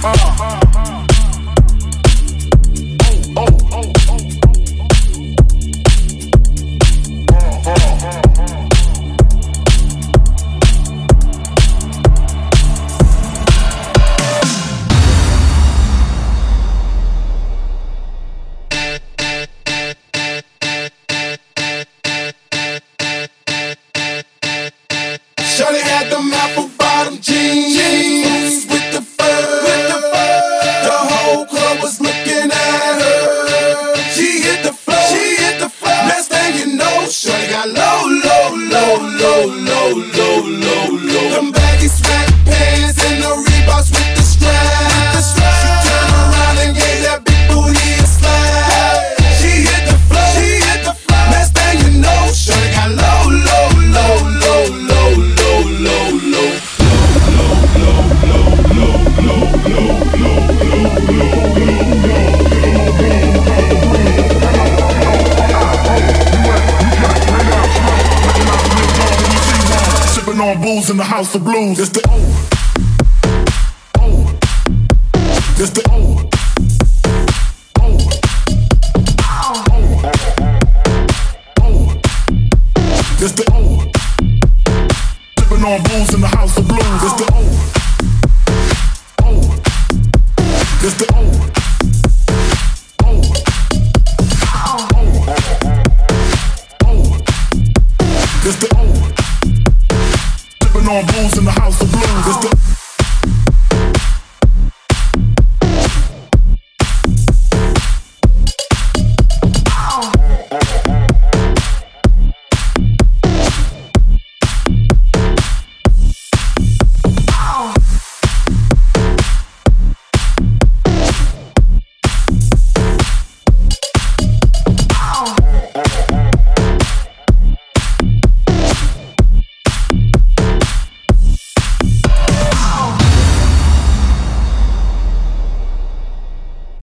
Shawty had the apple sipping on booze in the house of blues. It's the O. O. It's the O. It's the O. Sipping on booze in the house of blues. It's the O. O. It's the O. on blues in the